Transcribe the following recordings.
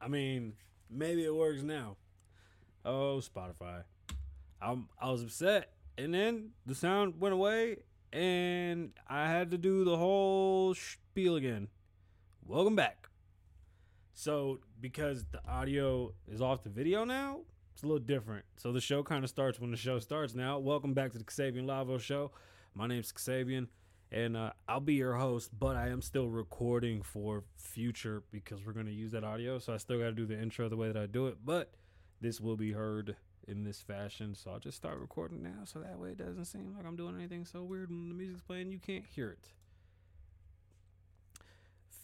I mean, maybe it works now. Oh, Spotify. I'm I was upset, and then the sound went away, and I had to do the whole spiel again. Welcome back. So, because the audio is off the video now, it's a little different. So the show kind of starts when the show starts now. Welcome back to the Kasabian Lavoe Show. My name's Kasabian, and uh, I'll be your host, but I am still recording for future because we're going to use that audio. So I still got to do the intro the way that I do it, but this will be heard in this fashion. So I'll just start recording now so that way it doesn't seem like I'm doing anything so weird when the music's playing. You can't hear it.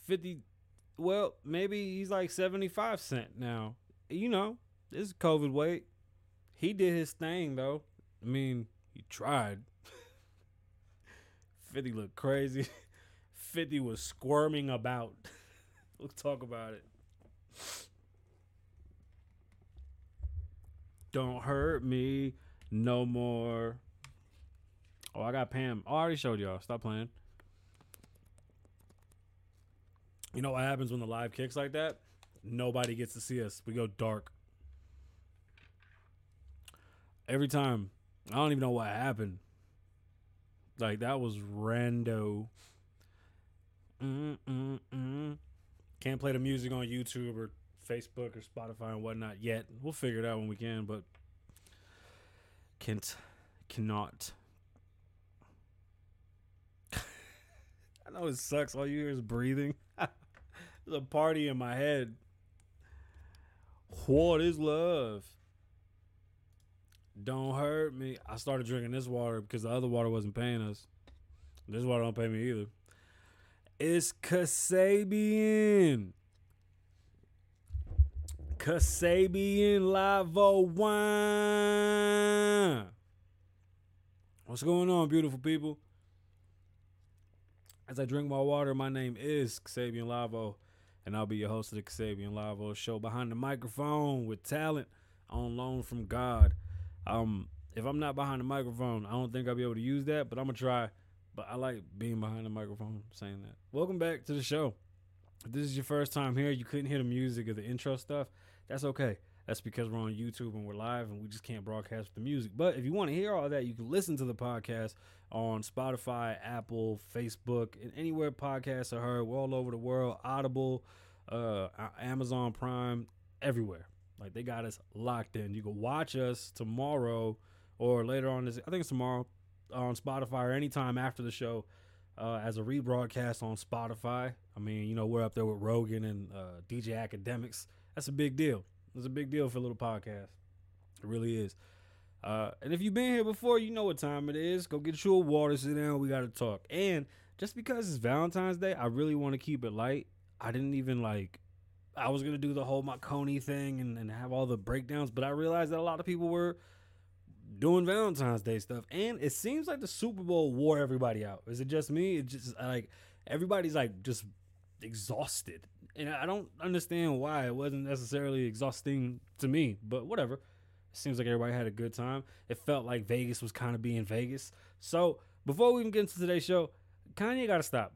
50, well, maybe he's like 75 cent now. You know, this is COVID weight. He did his thing though. I mean, he tried. 50 looked crazy. 50 was squirming about. we'll talk about it. Don't hurt me no more. Oh, I got Pam. Oh, I already showed y'all. Stop playing. You know what happens when the live kicks like that? Nobody gets to see us. We go dark. Every time. I don't even know what happened. Like that was rando. Mm-mm-mm. Can't play the music on YouTube or Facebook or Spotify and whatnot yet. We'll figure it out when we can, but can't, cannot. I know it sucks. All you hear is breathing. There's a party in my head. What is love? Don't hurt me. I started drinking this water because the other water wasn't paying us. This water don't pay me either. It's Kasabian. Kasabian Lavoe Wine. What's going on, beautiful people? As I drink my water, my name is Kasabian Lavoe, and I'll be your host of the Kasabian Lavoe show behind the microphone with talent on loan from God. Um, if I'm not behind the microphone, I don't think I'll be able to use that, but I'm gonna try. But I like being behind the microphone saying that. Welcome back to the show. If this is your first time here, you couldn't hear the music or the intro stuff. That's okay. That's because we're on YouTube and we're live and we just can't broadcast the music. But if you want to hear all that, you can listen to the podcast on Spotify, Apple, Facebook, and anywhere podcasts are heard. We're all over the world. Audible, uh, Amazon Prime, everywhere. Like they got us locked in. You can watch us tomorrow or later on this. I think it's tomorrow on Spotify or anytime after the show uh, as a rebroadcast on Spotify. I mean, you know, we're up there with Rogan and uh, DJ Akademiks. That's a big deal. It's a big deal for a little podcast. It really is. Uh, and if you've been here before, you know what time it is. Go get you a water, sit down. We got to talk. And just because it's Valentine's Day, I really want to keep it light. I didn't even like. I was gonna do the whole Marconi thing and, and have all the breakdowns, but I realized that a lot of people were doing Valentine's Day stuff, and it seems like the Super Bowl wore everybody out. Is it just me? It just like everybody's like just exhausted, and I don't understand why it wasn't necessarily exhausting to me, but whatever. It seems like everybody had a good time. It felt like Vegas was kind of being Vegas. So before we can get into today's show, Kanye got to stop.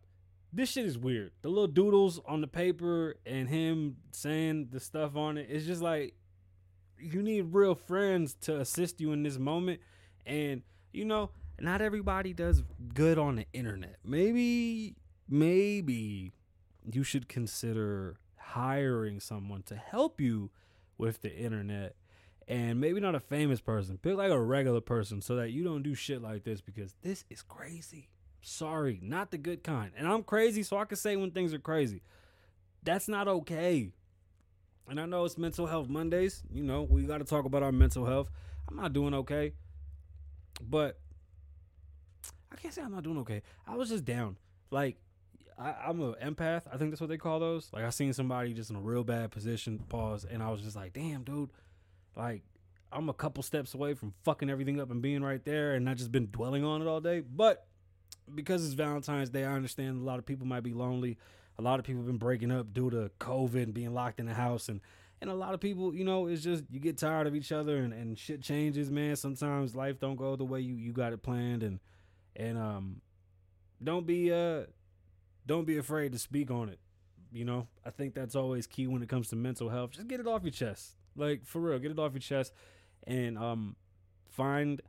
This shit is weird. The little doodles on the paper and him saying the stuff on it. It's just like you need real friends to assist you in this moment. And, you know, not everybody does good on the internet. Maybe, maybe you should consider hiring someone to help you with the internet. And maybe not a famous person, pick like a regular person so that you don't do shit like this because this is crazy. Sorry, not the good kind. And I'm crazy, so I can say when things are crazy. That's not okay. And I know it's mental health Mondays. You know, we got to talk about our mental health. I'm not doing okay. But I can't say I'm not doing okay. I was just down. Like, I, I'm an empath. I think that's what they call those. Like, I seen somebody just in a real bad position, pause, and I was just like, damn, dude. Like, I'm a couple steps away from fucking everything up and being right there and not just been dwelling on it all day. But because it's Valentine's Day, I understand a lot of people might be lonely. A lot of people have been breaking up due to COVID and being locked in the house and and a lot of people, you know, it's just you get tired of each other and, and shit changes, man. Sometimes life don't go the way you, you got it planned and and um don't be uh don't be afraid to speak on it. You know, I think that's always key when it comes to mental health. Just get it off your chest. Like for real, get it off your chest and um find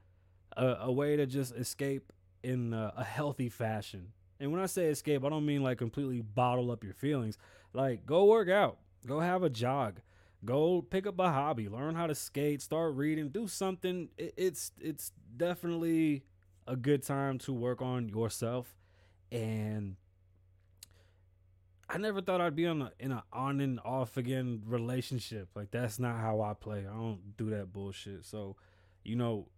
a, a way to just escape in a, a healthy fashion. And when I say escape, I don't mean like completely bottle up your feelings. Like go work out, go have a jog, go pick up a hobby, learn how to skate, start reading, do something. It, it's it's definitely a good time to work on yourself. And I never thought I'd be on a, in an on and off again relationship. Like that's not how I play. I don't do that bullshit. So, you know,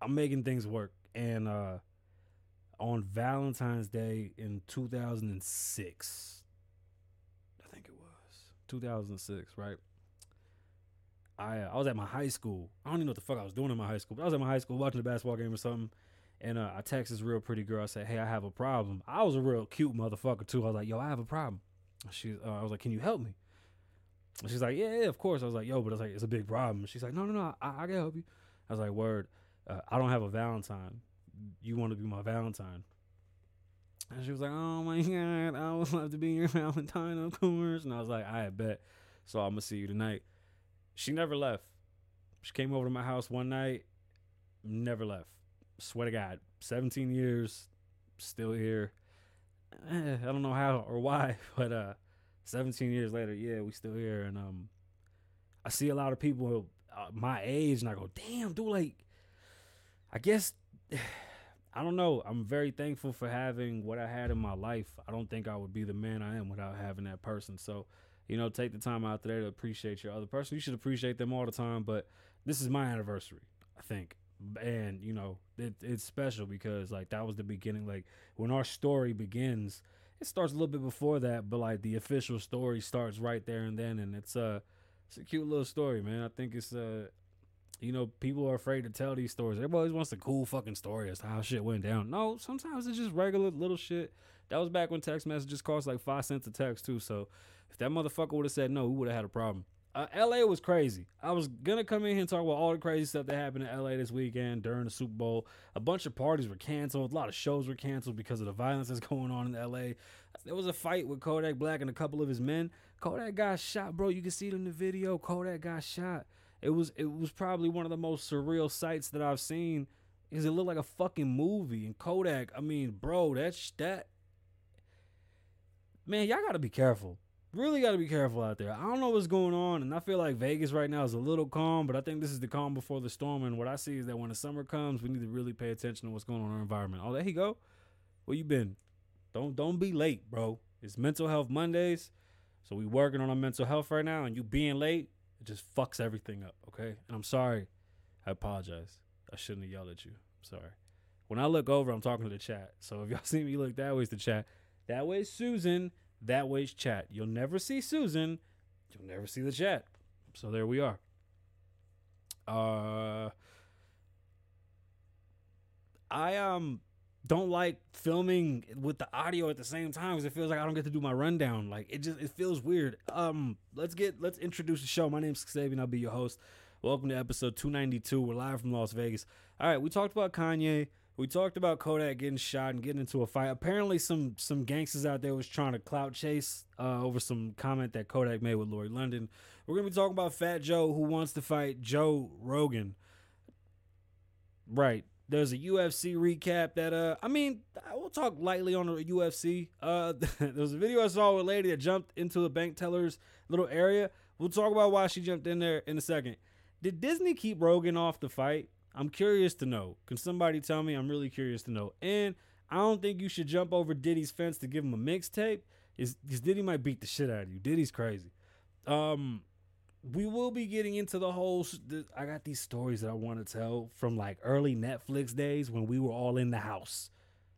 I'm making things work. And uh on Valentine's Day in 2006. I think it was 2006, right? I uh, I was at my high school. I don't even know what the fuck I was doing in my high school, but I was at my high school watching a basketball game or something. And uh, I text this real pretty girl. I said, "Hey, I have a problem." I was a real cute motherfucker too. I was like, "Yo, I have a problem." She, uh, I was like, "Can you help me?" And she's like, yeah, yeah, of course." I was like, "Yo, but it's like it's a big problem." She's like, "No, no, no, I, I can help you." I was like, "Word, uh, I don't have a Valentine." You want to be my Valentine. And she was like, oh my God, I would love to be your Valentine, of course. And I was like, I bet. So I'm going to see you tonight. She never left. She came over to my house one night, never left. Swear to God, 17 years, still here. Eh, I don't know how or why, but uh, 17 years later, yeah, we still here. And um, I see a lot of people uh, my age, and I go, damn, dude, like, I guess I don't know. I'm very thankful for having what I had in my life. I don't think I would be the man I am without having that person. So, you know, take the time out there to appreciate your other person. You should appreciate them all the time, but this is my anniversary, I think. And, you know, it, it's special because, like, that was the beginning. Like, when our story begins, it starts a little bit before that, but, like, the official story starts right there and then. And it's, uh, it's a cute little story, man. I think it's, uh, you know, people are afraid to tell these stories. Everybody always wants the cool fucking story as to how shit went down. No, sometimes it's just regular little shit. That was back when text messages cost like five cents a text too. So if that motherfucker would have said no, we would have had a problem. Uh, LA was crazy. I was gonna come in here and talk about all the crazy stuff that happened in LA this weekend during the Super Bowl. A bunch of parties were canceled. A lot of shows were canceled because of the violence that's going on in LA. There was a fight with Kodak Black and a couple of his men. Kodak got shot, bro. You can see it in the video. Kodak got shot. It was it was probably one of the most surreal sights that I've seen. Because it looked like a fucking movie. And Kodak, I mean, bro, that's that. Man, y'all gotta be careful. Really gotta be careful out there. I don't know what's going on, and I feel like Vegas right now is a little calm, but I think this is the calm before the storm. And what I see is that when the summer comes, we need to really pay attention to what's going on in our environment. Oh, there he go. Where you been? Don't don't be late, bro. It's mental health Mondays. So we working on our mental health right now, and you being late, just fucks everything up, okay? And I'm sorry. I apologize. I shouldn't have yelled at you. I'm sorry. When I look over, I'm talking to the chat. So if y'all see me look that way, it's the chat. That way's Susan. That way's chat. You'll never see Susan. You'll never see the chat. So there we are. Uh, I um don't like filming with the audio at the same time because it feels like I don't get to do my rundown. Like it just it feels weird. Um, let's get let's introduce the show. My name's Xavier. I'll be your host. Welcome to episode 292. We're live from Las Vegas. All right, we talked about Kanye. We talked about Kodak getting shot and getting into a fight. Apparently, some some gangsters out there was trying to clout chase uh, over some comment that Kodak made with Lauren London. We're gonna be talking about Fat Joe who wants to fight Joe Rogan. Right, there's a UFC recap that uh I mean I will talk lightly on the UFC. Uh there was a video I saw with a lady that jumped into the bank teller's little area We'll talk about why she jumped in there in a second. Did Disney keep Rogan off the fight? I'm curious to know. Can somebody tell me? I'm really curious to know. And I don't think you should jump over Diddy's fence to give him a mixtape. Is because Diddy might beat the shit out of you. Diddy's crazy. Um, we will be getting into the whole. I got these stories that I want to tell from like early Netflix days when we were all in the house,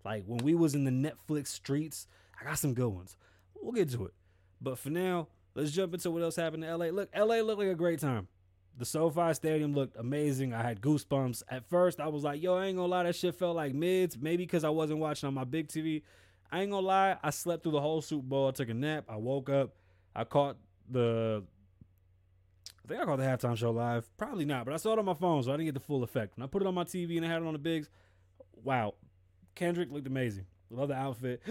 like when we was in the Netflix streets. I got some good ones. We'll get to it. But for now, let's jump into what else happened in LA. Look, LA looked like a great time. The SoFi Stadium looked amazing. I had goosebumps. At first, I was like, yo, I ain't gonna lie, that shit felt like mids. Maybe because I wasn't watching on my big TV. I ain't gonna lie, I slept through the whole Super Bowl. I took a nap. I woke up. I caught the I think I caught the halftime show live. Probably not, but I saw it on my phone, so I didn't get the full effect. When I put it on my TV and I had it on the bigs, wow. Kendrick looked amazing. Love the outfit.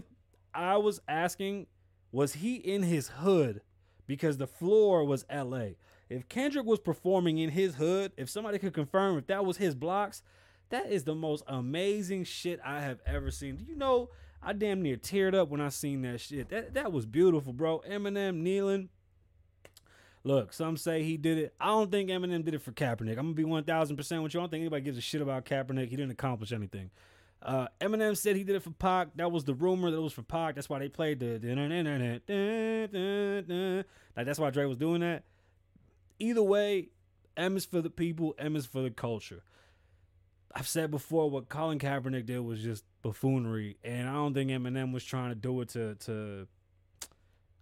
I was asking, was he in his hood? Because the floor was LA. If Kendrick was performing in his hood, if somebody could confirm if that was his blocks, that is the most amazing shit I have ever seen. Do you know I damn near teared up when I seen that shit. That that was beautiful, bro. Eminem kneeling. Look, some say he did it. I don't think Eminem did it for Kaepernick. I'm gonna be one thousand percent with you. I don't think anybody gives a shit about Kaepernick. He didn't accomplish anything. Uh, Eminem said he did it for Pac. That was the rumor that it was for Pac. That's why they played the like. That's why Dre was doing that. Either way, M is for the people. M is for the culture. I've said before what Colin Kaepernick did was just buffoonery, and I don't think Eminem was trying to do it to to.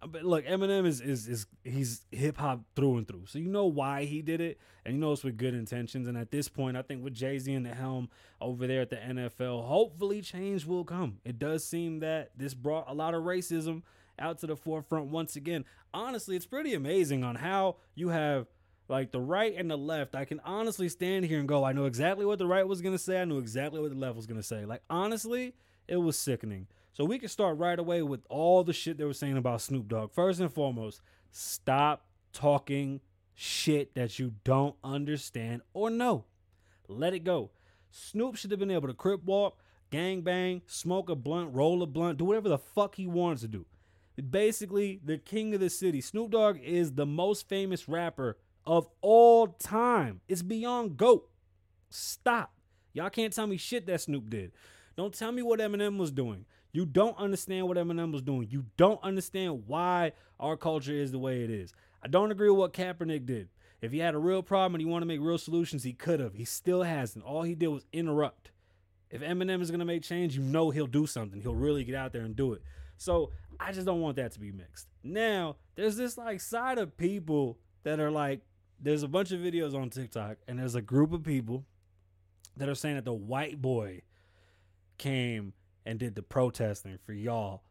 But look, Eminem is is is he's hip hop through and through, so you know why he did it, and you know it's with good intentions. And at this point, I think with Jay Z in the helm over there at the NFL, hopefully change will come. It does seem that this brought a lot of racism out to the forefront once again. Honestly, it's pretty amazing on how you have like the right and the left, I can honestly stand here and go, I know exactly what the right was going to say. I knew exactly what the left was going to say. Like, honestly, it was sickening. So we can start right away with all the shit they were saying about Snoop Dogg. First and foremost, stop talking shit that you don't understand or know. Let it go. Snoop should have been able to crip walk, gang bang, smoke a blunt, roll a blunt, do whatever the fuck he wants to do. Basically, the king of the city. Snoop Dogg is the most famous rapper of all time. It's beyond GOAT. Stop. Y'all can't tell me shit that Snoop did. Don't tell me what Eminem was doing. You don't understand what Eminem was doing. You don't understand why our culture is the way it is. I don't agree with what Kaepernick did. If he had a real problem and he wanted to make real solutions, he could have. He still hasn't. All he did was interrupt. If Eminem is going to make change, you know he'll do something. He'll really get out there and do it. So I just don't want that to be mixed. Now, there's this like side of people that are like, there's a bunch of videos on TikTok, and there's a group of people that are saying that the white boy came and did the protesting for y'all.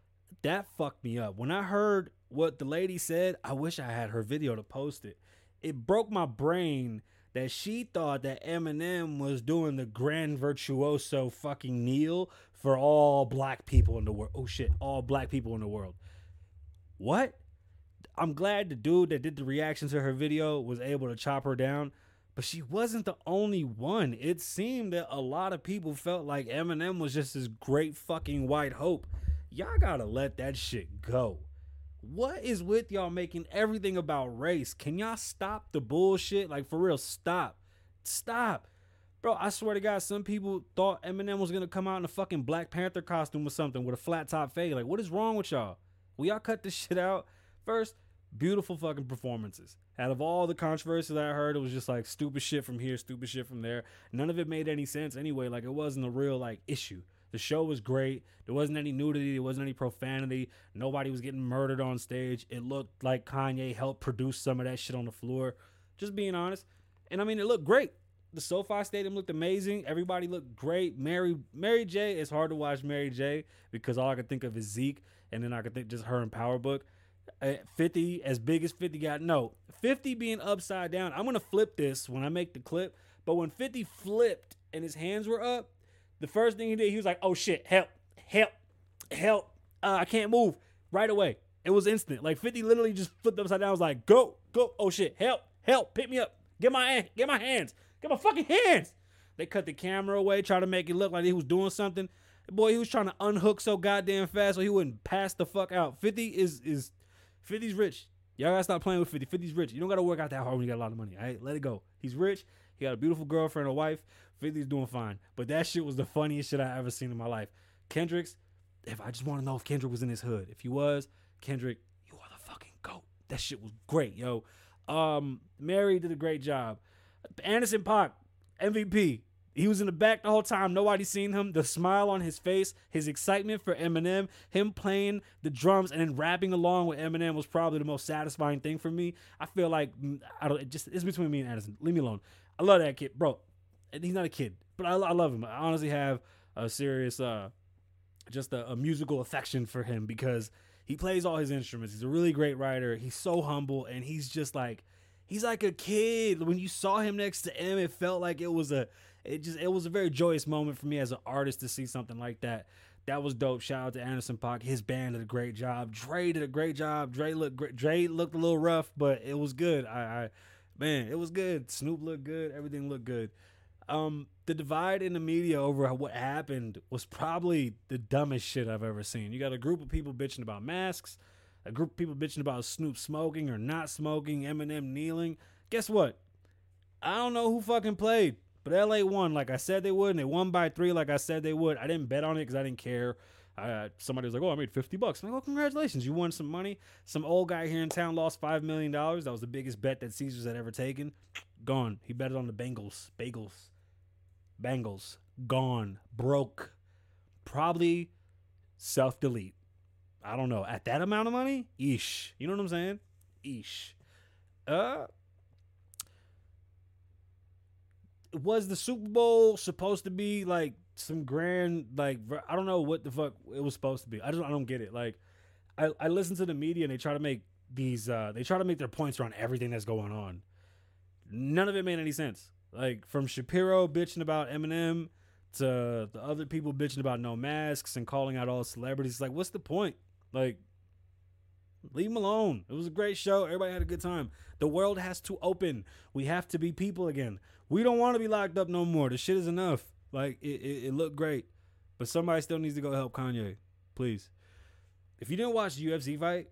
That fucked me up. When I heard what the lady said, I wish I had her video to post it. It broke my brain that she thought that Eminem was doing the grand virtuoso fucking kneel for all black people in the world. Oh shit, all black people in the world. What? I'm glad the dude that did the reaction to her video was able to chop her down, but she wasn't the only one. It seemed that a lot of people felt like Eminem was just this great fucking white hope. Y'all gotta let that shit go. What is with y'all making everything about race? Can y'all stop the bullshit? Like, for real, stop. Stop. Bro, I swear to God, some people thought Eminem was gonna come out in a fucking Black Panther costume or something with a flat top fade. Like, what is wrong with y'all? Will y'all cut this shit out? First, beautiful fucking performances. Out of all the controversy that I heard, it was just like stupid shit from here, stupid shit from there. None of it made any sense anyway. Like it wasn't a real like issue. The show was great. There wasn't any nudity. There wasn't any profanity. Nobody was getting murdered on stage. It looked like Kanye helped produce some of that shit on the floor. Just being honest. And I mean, it looked great. The SoFi Stadium looked amazing. Everybody looked great. Mary Mary J. It's hard to watch Mary J. because all I could think of is Zeke, and then I could think just her and Power Book. 50 as big as 50 got no 50 being upside down i'm gonna flip this when i make the clip but when 50 flipped and his hands were up the first thing he did he was like oh shit help help help uh, i can't move right away it was instant like 50 literally just flipped upside down I was like go go oh shit help help pick me up get my get my hands get my fucking hands. They cut the camera away try to make it look like he was doing something boy he was trying to unhook so goddamn fast so he wouldn't pass the fuck out 50 is is 50's rich. Y'all gotta stop playing with 50. 50's rich. You don't gotta work out that hard when you got a lot of money. All right, let it go. He's rich. He got a beautiful girlfriend, a wife. 50's doing fine. But that shit was the funniest shit I ever seen in my life. Kendrick's, if I just want to know if Kendrick was in his hood. If he was, Kendrick, you are the fucking goat. That shit was great, yo. Um, Mary did a great job. Anderson .Paak, MVP. He was in the back the whole time. Nobody seen him. The smile on his face, his excitement for Eminem, him playing the drums and then rapping along with Eminem was probably the most satisfying thing for me. I feel like mm, I don't. It just it's between me and Addison. Leave me alone. I love that kid, bro. He's not a kid, but I, I love him. I honestly have a serious, uh, just a, a musical affection for him because he plays all his instruments. He's a really great writer. He's so humble and he's just like he's like a kid. When you saw him next to him, it felt like it was a it just it was a very joyous moment for me as an artist to see something like that. That was dope. Shout out to Anderson .Paak. His band did a great job. Dre did a great job. Dre looked great. Dre looked a little rough, but it was good. I, I man, it was good. Snoop looked good. Everything looked good. Um, the divide in the media over what happened was probably the dumbest shit I've ever seen. You got a group of people bitching about masks, a group of people bitching about Snoop smoking or not smoking, Eminem kneeling. Guess what? I don't know who fucking played. But LA won like I said they would, and they won by three like I said they would. I didn't bet on it because I didn't care. Uh, somebody was like, "Oh, I made fifty bucks." I'm like, "Oh, congratulations, you won some money." Some old guy here in town lost five million dollars. That was the biggest bet that Caesars had ever taken. Gone. He betted on the Bengals. Bagels. Bengals. Gone. Broke. Probably self delete. I don't know. At that amount of money, ish. You know what I'm saying? Ish. Uh, was the Super Bowl supposed to be like some grand like I don't know what the fuck it was supposed to be. I just I don't get it. Like I I listen to the media and they try to make these uh they try to make their points around everything that's going on. None of it made any sense. Like from Shapiro bitching about Eminem to the other people bitching about no masks and calling out all celebrities. Like what's the point? Like Leave them alone. It was a great show. Everybody had a good time. The world has to open. We have to be people again. We don't want to be locked up no more. The shit is enough. Like it, it, it looked great, but somebody still needs to go help Kanye, please. If you didn't watch the UFC fight,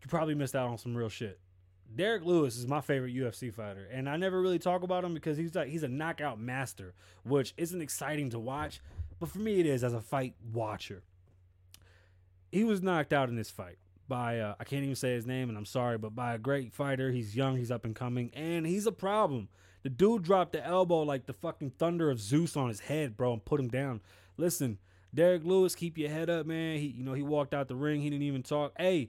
you probably missed out on some real shit. Derrick Lewis is my favorite UFC fighter, and I never really talk about him because he's like he's a knockout master, which isn't exciting to watch, but for me it is as a fight watcher. He was knocked out in this fight by I can't even say his name, and I'm sorry, but by a great fighter. He's young, he's up and coming, and he's a problem. The dude dropped the elbow like the fucking thunder of Zeus on his head, bro, and put him down. Listen, Derrick Lewis, keep your head up, man. He, you know, he walked out the ring. He didn't even talk. Hey,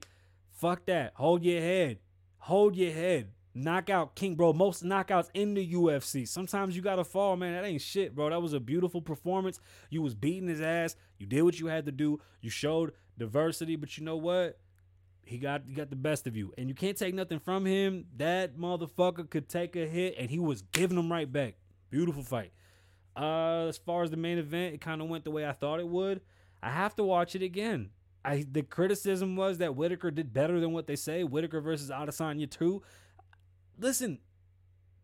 fuck that. Hold your head. Hold your head. Knockout king, bro. Most knockouts in the UFC. Sometimes you gotta fall, man. That ain't shit, bro. That was a beautiful performance. You was beating his ass. You did what you had to do. You showed diversity, but you know what? He got he got the best of you, and you can't take nothing from him. That motherfucker could take a hit, and he was giving them right back. Beautiful fight. Uh, as far as the main event, it kind of went the way I thought it would. I have to watch it again. I the criticism was that Whittaker did better than what they say. Whittaker versus Adesanya too. Listen,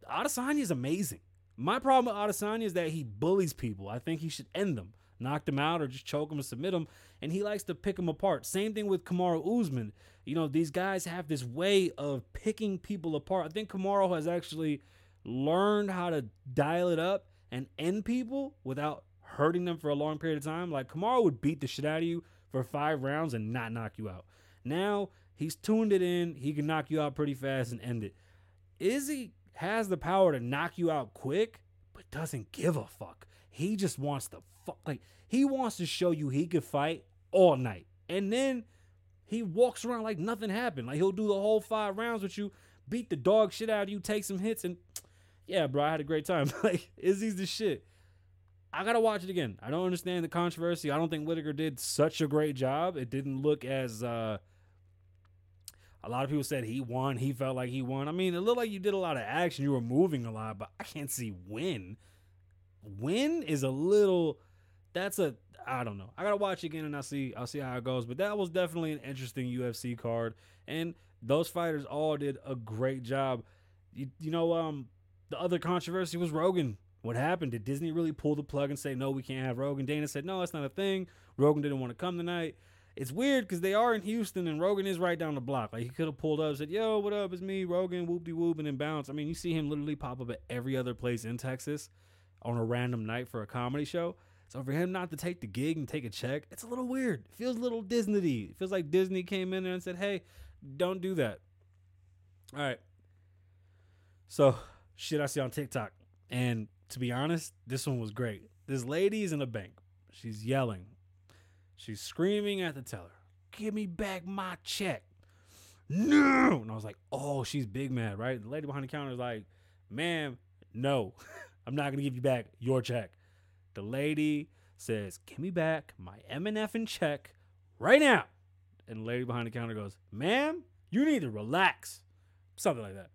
Adesanya is amazing. My problem with Adesanya is that he bullies people. I think he should end them knock them out or just choke them and submit them. And he likes to pick them apart. Same thing with Kamaru Usman. You know, these guys have this way of picking people apart. I think Kamaru has actually learned how to dial it up and end people without hurting them for a long period of time. Like Kamaru would beat the shit out of you for five rounds and not knock you out. Now he's tuned it in. He can knock you out pretty fast and end it. Izzy has the power to knock you out quick, but doesn't give a fuck. He just wants to fuck. Like he wants to show you he could fight all night, and then he walks around like nothing happened. Like he'll do the whole five rounds with you, beat the dog shit out of you, take some hits, and yeah, bro, I had a great time. like Izzy's the shit. I gotta watch it again. I don't understand the controversy. I don't think Whittaker did such a great job. It didn't look as uh a lot of people said he won. He felt like he won. I mean, it looked like you did a lot of action. You were moving a lot, but I can't see win win is a little that's a I don't know. I gotta watch again and I'll see I'll see how it goes. But that was definitely an interesting UFC card. And those fighters all did a great job. You, you know, um the other controversy was Rogan. What happened? Did Disney really pull the plug and say no, we can't have Rogan? Dana said no, that's not a thing. Rogan didn't want to come tonight. it's weird because they are in Houston and Rogan is right down the block. Like he could have pulled up, and said, "Yo, what up? It's me, Rogan." Whoop de whoop, and then bounce. I mean, you see him literally pop up at every other place in Texas on a random night for a comedy show. So for him not to take the gig and take a check, it's a little weird. It feels a little Disney. It feels like Disney came in there and said, "Hey, don't do that." All right. So shit I see on TikTok, and to be honest, this one was great. This lady is in a bank. She's yelling. She's screaming at the teller, Give me back my check. No. And I was like, Oh, she's big mad, right? The lady behind the counter is like, Ma'am, no, I'm not to give you back your check. The lady says, Give me back my M&F and check right now. And the lady behind the counter goes, Ma'am, you need to relax. Something like that.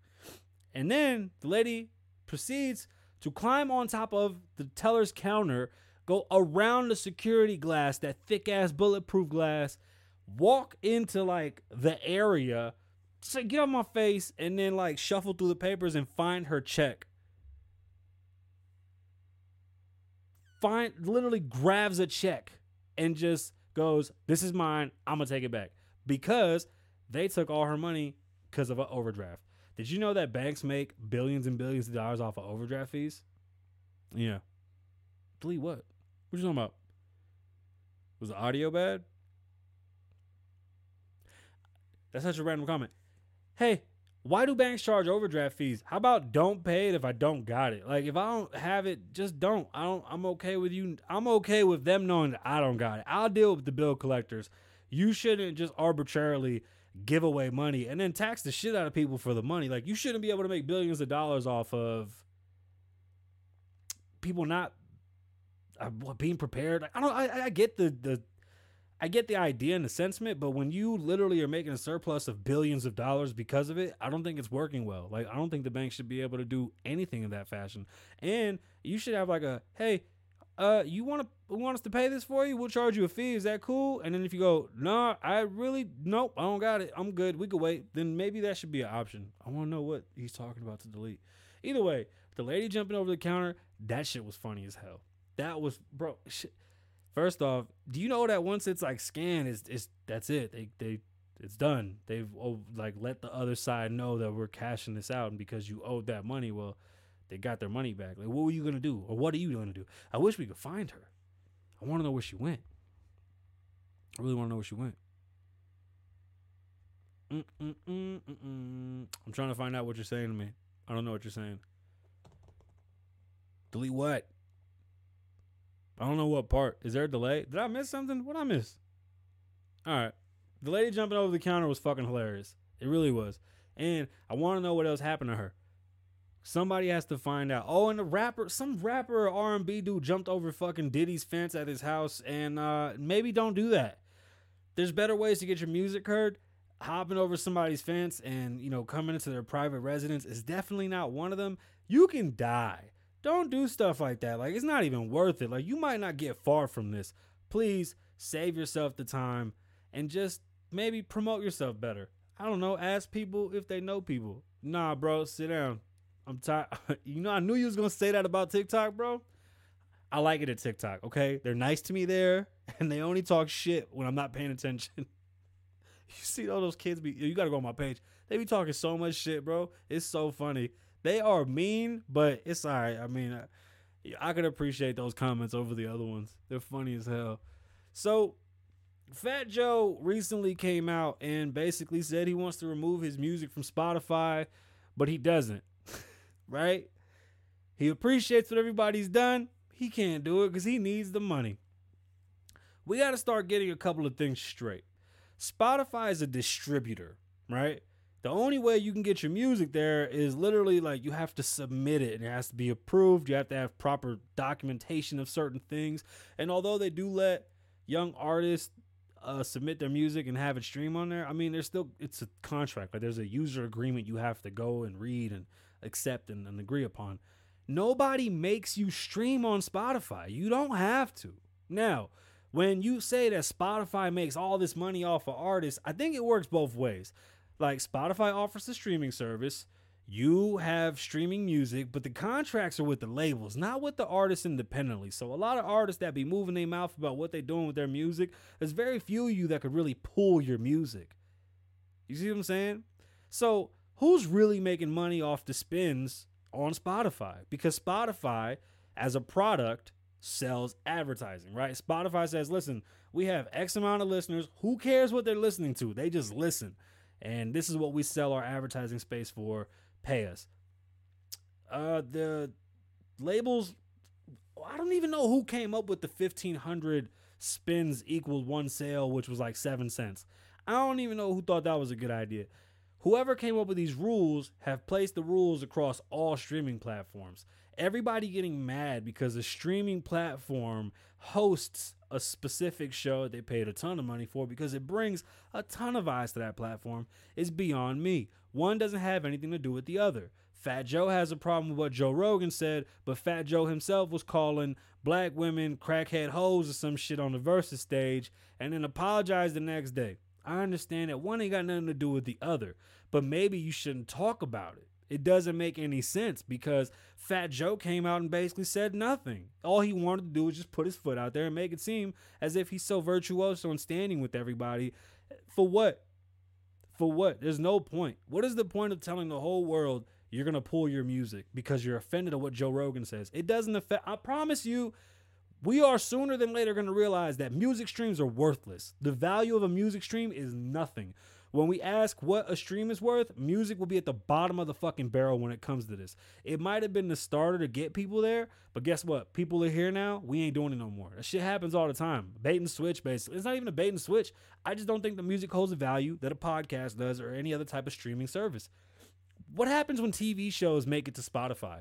And then the lady proceeds to climb on top of the teller's counter, go around the security glass, that thick ass bulletproof glass, walk into like the area, say, get on my face, and then like shuffle through the papers and find her check. Find literally grabs a check and just goes, This is mine. I'm gonna take it back. Because they took all her money because of an overdraft. Did you know that banks make billions and billions of dollars off of overdraft fees? Yeah. Delete what? What you talking about? Was the audio bad? That's such a random comment. Hey, why do banks charge overdraft fees? How about don't pay it if I don't got it? Like if I don't have it, just don't. I don't I'm okay with you. I'm okay with them knowing that I don't got it. I'll deal with the bill collectors. You shouldn't just arbitrarily give away money and then tax the shit out of people for the money. Like you shouldn't be able to make billions of dollars off of people not uh, being prepared. Like, I don't. I, I get the the. I get the idea and the sentiment, but when you literally are making a surplus of billions of dollars because of it, I don't think it's working well. Like I don't think the bank should be able to do anything in that fashion. And you should have like a, hey, uh, you want to want us to pay this for you? We'll charge you a fee. Is that cool? And then if you go, no, nah, I really nope, I don't got it. I'm good. We could wait. Then maybe that should be an option. I want to know what he's talking about to delete. Either way, the lady jumping over the counter, that shit was funny as hell. That was bro. Shit. First off, do you know that once it's like scanned, is it's that's it. They they it's done. They've oh, like let the other side know that we're cashing this out, and because you owed that money, well they got their money back. Like, what were you gonna do, or what are you gonna do? I wish we could find her. I want to know where she went. I really want to know where she went. Mm-mm-mm-mm-mm. I'm trying to find out what you're saying to me. I don't know what you're saying. Delete what? I don't know what part. Is there a delay? Did I miss something? What I miss? All right. The lady jumping over the counter was fucking hilarious. It really was. And I want to know what else happened to her. Somebody has to find out. Oh, and the rapper, some rapper or R&B dude jumped over fucking Diddy's fence at his house, and uh, maybe don't do that. There's better ways to get your music heard. Hopping over somebody's fence and you know coming into their private residence is definitely not one of them. You can die. Don't do stuff like that. Like it's not even worth it. Like you might not get far from this. Please save yourself the time and just maybe promote yourself better. I don't know. Ask people if they know people. Nah, bro, sit down. I'm tired. you know, I knew you was gonna say that about TikTok, bro. I like it at TikTok. Okay, they're nice to me there, and they only talk shit when I'm not paying attention. you see all those kids be. You gotta go on my page. They be talking so much shit, bro. It's so funny. They are mean, but it's alright. I mean, I, I could appreciate those comments over the other ones. They're funny as hell. So, Fat Joe recently came out and basically said he wants to remove his music from Spotify, but he doesn't right? He appreciates what everybody's done. He can't do it because he needs the money. We got to start getting a couple of things straight. Spotify is a distributor, right? The only way you can get your music there is literally like you have to submit it and it has to be approved. You have to have proper documentation of certain things. And although they do let young artists uh, submit their music and have it stream on there, I mean, there's still it's a contract. Like there's a user agreement you have to go and read and accept and, and agree upon. Nobody makes you stream on Spotify. You don't have to. Now, when you say that Spotify makes all this money off of artists, I think it works both ways. Like Spotify offers the streaming service, you have streaming music, but the contracts are with the labels, not with the artists independently. So a lot of artists that be moving their mouth about what they're doing with their music, there's very few of you that could really pull your music. You see what I'm saying? So who's really making money off the spins on Spotify? Because Spotify, as a product, sells advertising, right? Spotify says, listen, we have X amount of listeners. Who cares what they're listening to? They just listen. And this is what we sell our advertising space for pay us. Uh, the labels, I don't even know who came up with the 1500 spins equals one sale, which was like seven cents. I don't even know who thought that was a good idea. Whoever came up with these rules have placed the rules across all streaming platforms. Everybody getting mad because a streaming platform hosts a specific show they paid a ton of money for because it brings a ton of eyes to that platform is beyond me. One doesn't have anything to do with the other. Fat Joe has a problem with what Joe Rogan said, but Fat Joe himself was calling black women crackhead hoes or some shit on the versus stage and then apologized the next day. I understand that one ain't got nothing to do with the other, but maybe you shouldn't talk about it. It doesn't make any sense because Fat Joe came out and basically said nothing. All he wanted to do was just put his foot out there and make it seem as if he's so virtuoso and standing with everybody. For what? For what? There's no point. What is the point of telling the whole world you're going to pull your music because you're offended at what Joe Rogan says? It doesn't affect, I promise you, we are sooner than later going to realize that music streams are worthless. The value of a music stream is nothing. When we ask what a stream is worth, music will be at the bottom of the fucking barrel when it comes to this. It might have been the starter to get people there, but guess what? People are here now. We ain't doing it no more. That shit happens all the time. Bait and switch, basically. It's not even a bait and switch. I just don't think the music holds the value that a podcast does or any other type of streaming service. What happens when TV shows make it to Spotify?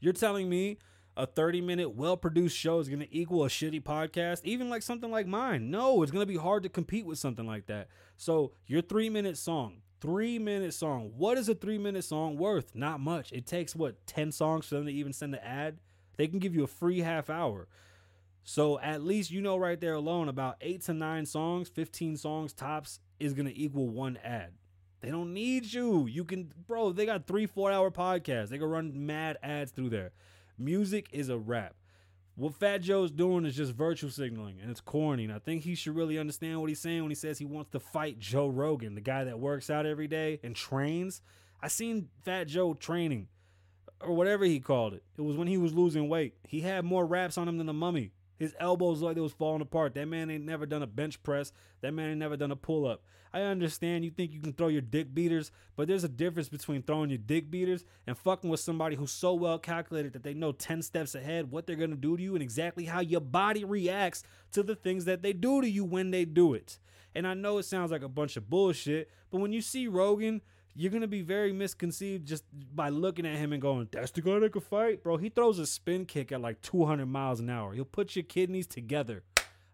You're telling me a 30 minute well produced show is going to equal a shitty podcast, even like something like mine. No, it's going to be hard to compete with something like that. So, your three minute song, three minute song, what is a three minute song worth? Not much. It takes what, 10 songs for them to even send an ad? They can give you a free half hour. So, at least you know right there alone about eight to nine songs, 15 songs tops is going to equal one ad. They don't need you. You can, bro, they got three, four hour podcasts. They can run mad ads through there. Music is a wrap. What Fat Joe's doing is just virtual signaling and it's corny. And I think he should really understand what he's saying when he says he wants to fight Joe Rogan, the guy that works out every day and trains. I seen Fat Joe training or whatever he called it. It was when he was losing weight. He had more wraps on him than a mummy. His elbows like they was falling apart. That man ain't never done a bench press. That man ain't never done a pull up. I understand you think you can throw your dick beaters, but there's a difference between throwing your dick beaters and fucking with somebody who's so well calculated that they know 10 steps ahead what they're gonna do to you and exactly how your body reacts to the things that they do to you when they do it. And I know it sounds like a bunch of bullshit, but when you see Rogan, you're gonna be very misconceived just by looking at him and going, "That's the guy that fight, bro." He throws a spin kick at like 200 miles an hour. He'll put your kidneys together,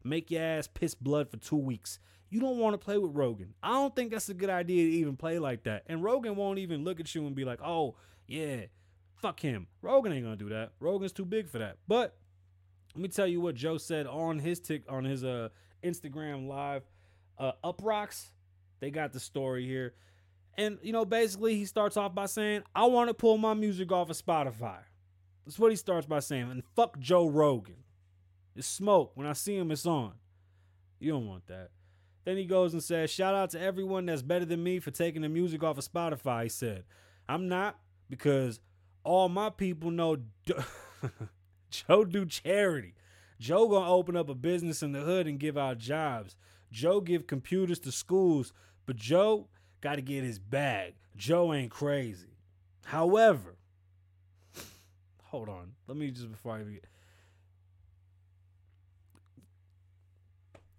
make your ass piss blood for two weeks. You don't want to play with Rogan. I don't think that's a good idea to even play like that. And Rogan won't even look at you and be like, "Oh, yeah, fuck him." Rogan ain't gonna do that. Rogan's too big for that. But let me tell you what Joe said on his tick on his uh Instagram live. Uh, Uproxx, they got the story here. And, you know, basically he starts off by saying, I want to pull my music off of Spotify. That's what he starts by saying. And fuck Joe Rogan. It's smoke. When I see him, it's on. You don't want that. Then he goes and says, Shout out to everyone that's better than me for taking the music off of Spotify. He said, I'm not because all my people know Joe do charity. Joe gonna open up a business in the hood and give out jobs. Joe give computers to schools, but Joe got to get his bag. Joe ain't crazy. However, hold on. Let me just before I even get.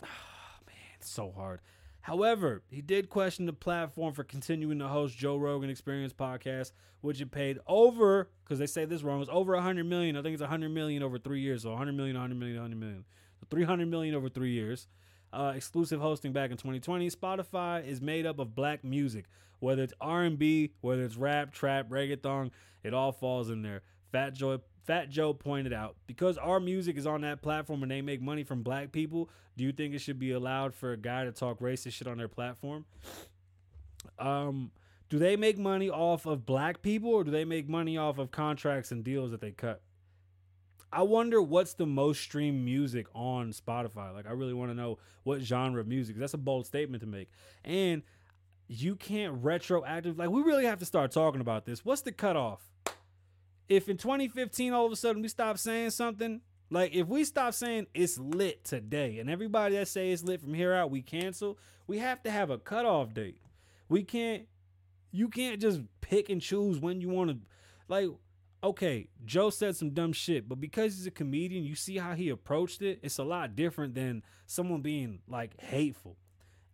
Oh, man, it's so hard. However, he did question the platform for continuing to host Joe Rogan Experience podcast, which it paid over because they say this wrong. It's over 100 million. I think it's 100 million over three years. So 100 million, 100 million, 100 million. So 300 million over three years uh, exclusive hosting back in 2020. Spotify is made up of black music, whether it's R&B, whether it's rap, trap, reggaeton, it all falls in there. Fat Joe Fat Joe pointed out because our music is on that platform and they make money from black people. Do you think it should be allowed for a guy to talk racist shit on their platform? Um, Do they make money off of black people or do they make money off of contracts and deals that they cut? I wonder what's the most streamed music on Spotify. Like, I really want to know what genre of music. That's a bold statement to make. And you can't retroactive. Like, we really have to start talking about this. What's the cutoff? If in 2015 all of a sudden we stop saying something, like if we stop saying it's lit today, and everybody that say it's lit from here out we cancel, we have to have a cutoff date. We can't. You can't just pick and choose when you want to. Like okay, Joe said some dumb shit, but because he's a comedian, you see how he approached it. It's a lot different than someone being like hateful.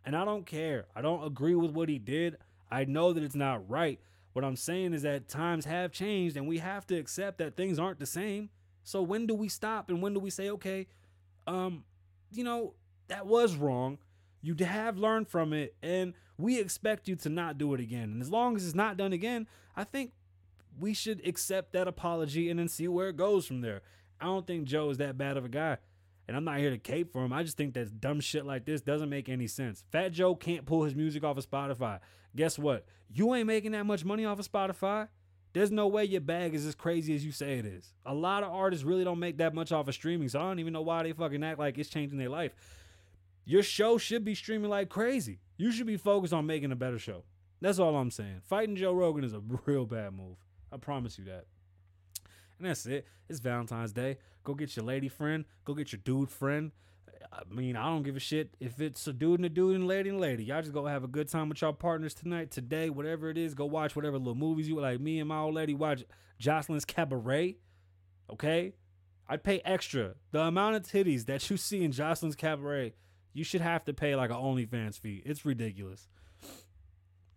And I don't care. I don't agree with what he did. I know that it's not right. What I'm saying is that times have changed and we have to accept that things aren't the same. So when do we stop and when do we say, okay, um, you know, that was wrong. You have learned from it and we expect you to not do it again. And as long as it's not done again, I think we should accept that apology and then see where it goes from there. I don't think Joe is that bad of a guy. And I'm not here to cape for him. I just think that dumb shit like this doesn't make any sense. Fat Joe can't pull his music off of Spotify. Guess what? You ain't making that much money off of Spotify. There's no way your bag is as crazy as you say it is. A lot of artists really don't make that much off of streaming, so I don't even know why they fucking act like it's changing their life. Your show should be streaming like crazy. You should be focused on making a better show. That's all I'm saying. Fighting Joe Rogan is a real bad move. I promise you that. And that's it. It's Valentine's Day. Go get your lady friend. Go get your dude friend. I mean, I don't give a shit if it's a dude and a dude and lady and lady. Y'all just go have a good time with y'all partners tonight, today, whatever it is. Go watch whatever little movies you like. Me and my old lady watch Jocelyn's Cabaret. Okay? I'd pay extra. The amount of titties that you see in Jocelyn's Cabaret, you should have to pay like an OnlyFans fee. It's ridiculous.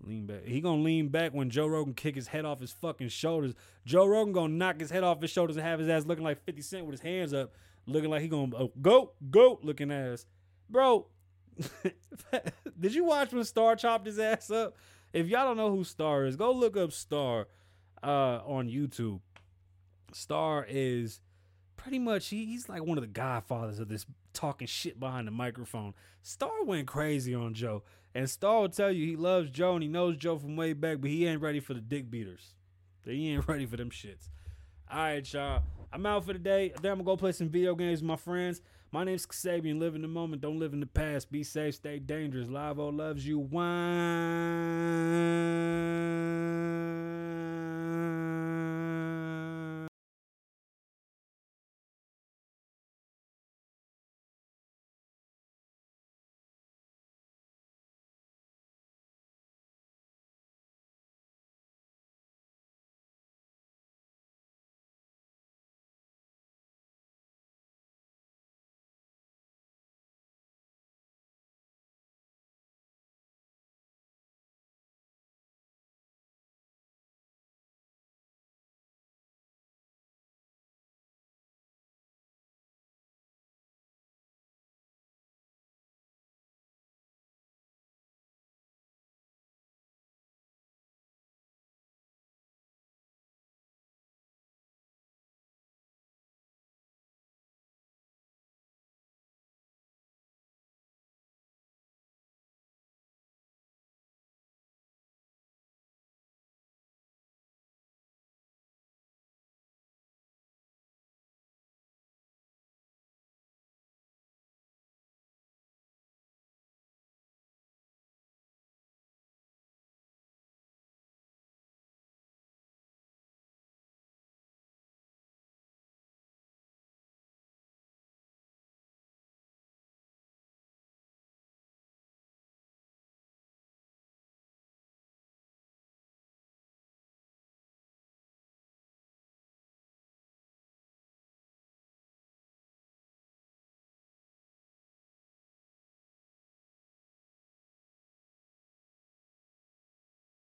Lean back. He gonna lean back when Joe Rogan kick his head off his fucking shoulders. Joe Rogan gonna knock his head off his shoulders and have his ass looking like 50 Cent with his hands up, looking like he gonna oh, go, go looking ass. Bro, did you watch when Star chopped his ass up? If y'all don't know who Star is, go look up Star uh, on YouTube. Star is pretty much he, he's like one of the godfathers of this talking shit behind the microphone. Star went crazy on Joe. And Star will tell you he loves Joe and he knows Joe from way back, but he ain't ready for the dick beaters. He ain't ready for them shits. All right, y'all. I'm out for the day. Then I'm gonna go play some video games with my friends. My name's Kasabian. Live in the moment. Don't live in the past. Be safe. Stay dangerous. Lavoe loves you. Wine.